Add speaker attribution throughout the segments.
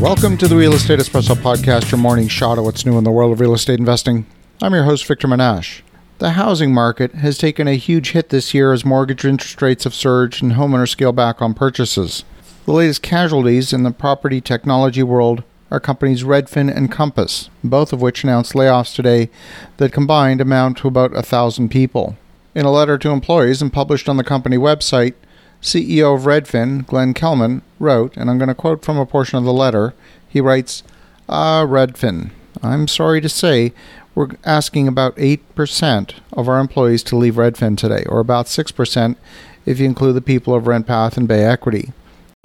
Speaker 1: Welcome to the Real Estate Espresso Podcast, your morning shot at what's new in the world of real estate investing. I'm your host, Victor Menasce. The housing market has taken a huge hit this year as mortgage interest rates have surged and homeowners scale back on purchases. The latest casualties in the property technology world are companies Redfin and Compass, both of which announced layoffs today that combined amount to about a thousand people. In a letter to employees and published on the company website, CEO of Redfin, Glenn Kelman, wrote, and I'm going to quote from a portion of the letter. He writes, Ah, Redfin, I'm sorry to say we're asking about 8% of our employees to leave Redfin today, or about 6% if you include the people of RentPath and Bay Equity.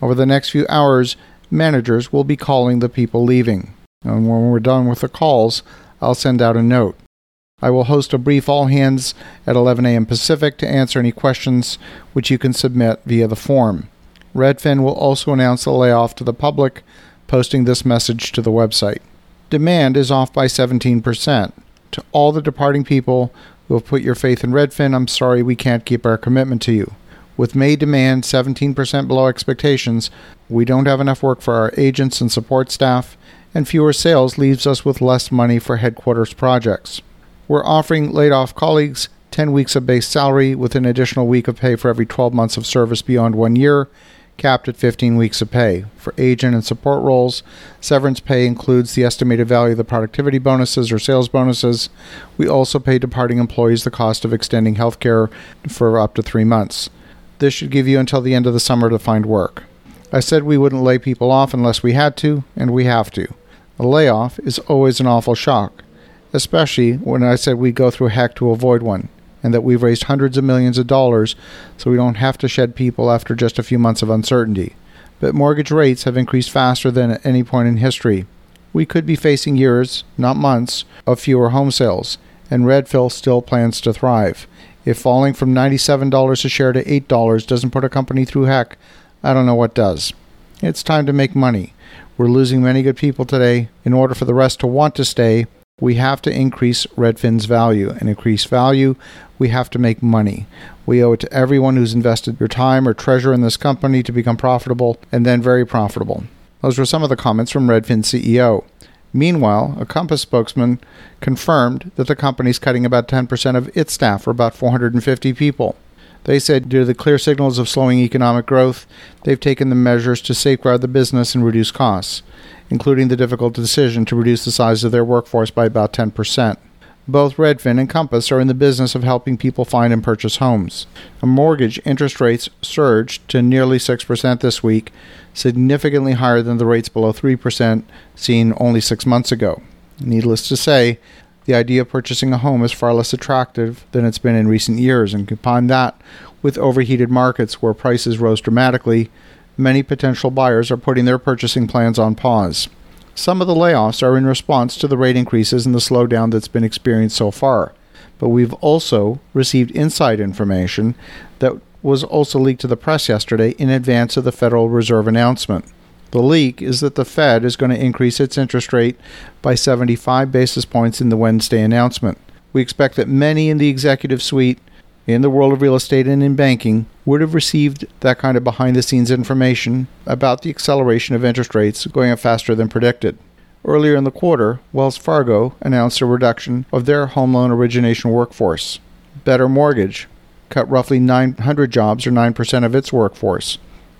Speaker 1: Over the next few hours, managers will be calling the people leaving. And when we're done with the calls, I'll send out a note. I will host a brief all hands at 11 a.m. Pacific to answer any questions which you can submit via the form. Redfin will also announce the layoff to the public, posting this message to the website. Demand is off by 17%. To all the departing people who have put your faith in Redfin, I'm sorry we can't keep our commitment to you. With May demand 17% below expectations, we don't have enough work for our agents and support staff, and fewer sales leaves us with less money for headquarters projects. We're offering laid off colleagues 10 weeks of base salary with an additional week of pay for every 12 months of service beyond one year, capped at 15 weeks of pay. For agent and support roles, severance pay includes the estimated value of the productivity bonuses or sales bonuses. We also pay departing employees the cost of extending health care for up to three months. This should give you until the end of the summer to find work. I said we wouldn't lay people off unless we had to, and we have to. A layoff is always an awful shock especially when I said we'd go through heck to avoid one, and that we've raised hundreds of millions of dollars so we don't have to shed people after just a few months of uncertainty. But mortgage rates have increased faster than at any point in history. We could be facing years, not months, of fewer home sales, and Redfin still plans to thrive. If falling from $97 a share to $8 doesn't put a company through heck, I don't know what does. It's time to make money. We're losing many good people today. In order for the rest to want to stay, we have to increase Redfin's value. And increase value, we have to make money. We owe it to everyone who's invested their time or treasure in this company to become profitable and then very profitable. Those were some of the comments from Redfin's CEO. Meanwhile, a Compass spokesman confirmed that the company is cutting about 10% of its staff, or about 450 people. They said, due to the clear signals of slowing economic growth, they've taken the measures to safeguard the business and reduce costs, including the difficult decision to reduce the size of their workforce by about 10%. Both Redfin and Compass are in the business of helping people find and purchase homes. Mortgage interest rates surged to nearly 6% this week, significantly higher than the rates below 3% seen only six months ago. Needless to say, the idea of purchasing a home is far less attractive than it's been in recent years, and combine that with overheated markets where prices rose dramatically, many potential buyers are putting their purchasing plans on pause. Some of the layoffs are in response to the rate increases and the slowdown that's been experienced so far, but we've also received inside information that was also leaked to the press yesterday in advance of the Federal Reserve announcement. The leak is that the Fed is going to increase its interest rate by 75 basis points in the Wednesday announcement. We expect that many in the executive suite, in the world of real estate and in banking, would have received that kind of behind the scenes information about the acceleration of interest rates going up faster than predicted. Earlier in the quarter, Wells Fargo announced a reduction of their home loan origination workforce. Better Mortgage cut roughly 900 jobs or 9% of its workforce.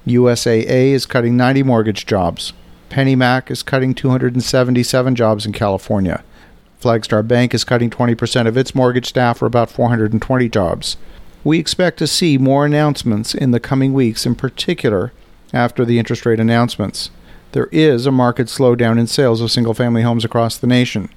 Speaker 1: USAA is cutting 90 mortgage jobs. PennyMac is cutting 277 jobs in California. Flagstar Bank is cutting 20% of its mortgage staff, or about 420 jobs. We expect to see more announcements in the coming weeks, in particular after the interest rate announcements. There is a market slowdown in sales of single family homes across the nation.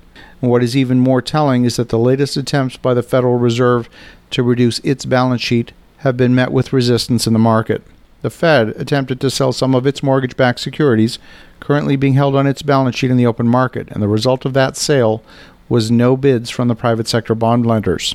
Speaker 1: And what is even more telling is that the latest attempts by the Federal Reserve to reduce its balance sheet have been met with resistance in the market the Fed attempted to sell some of its mortgage backed securities currently being held on its balance sheet in the open market, and the result of that sale was no bids from the private sector bond lenders.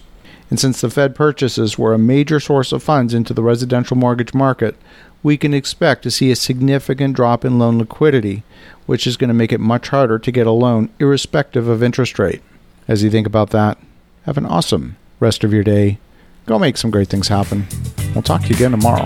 Speaker 1: And since the Fed purchases were a major source of funds into the residential mortgage market, we can expect to see a significant drop in loan liquidity, which is going to make it much harder to get a loan irrespective of interest rate. As you think about that, have an awesome rest of your day. Go make some great things happen. We'll talk to you again tomorrow.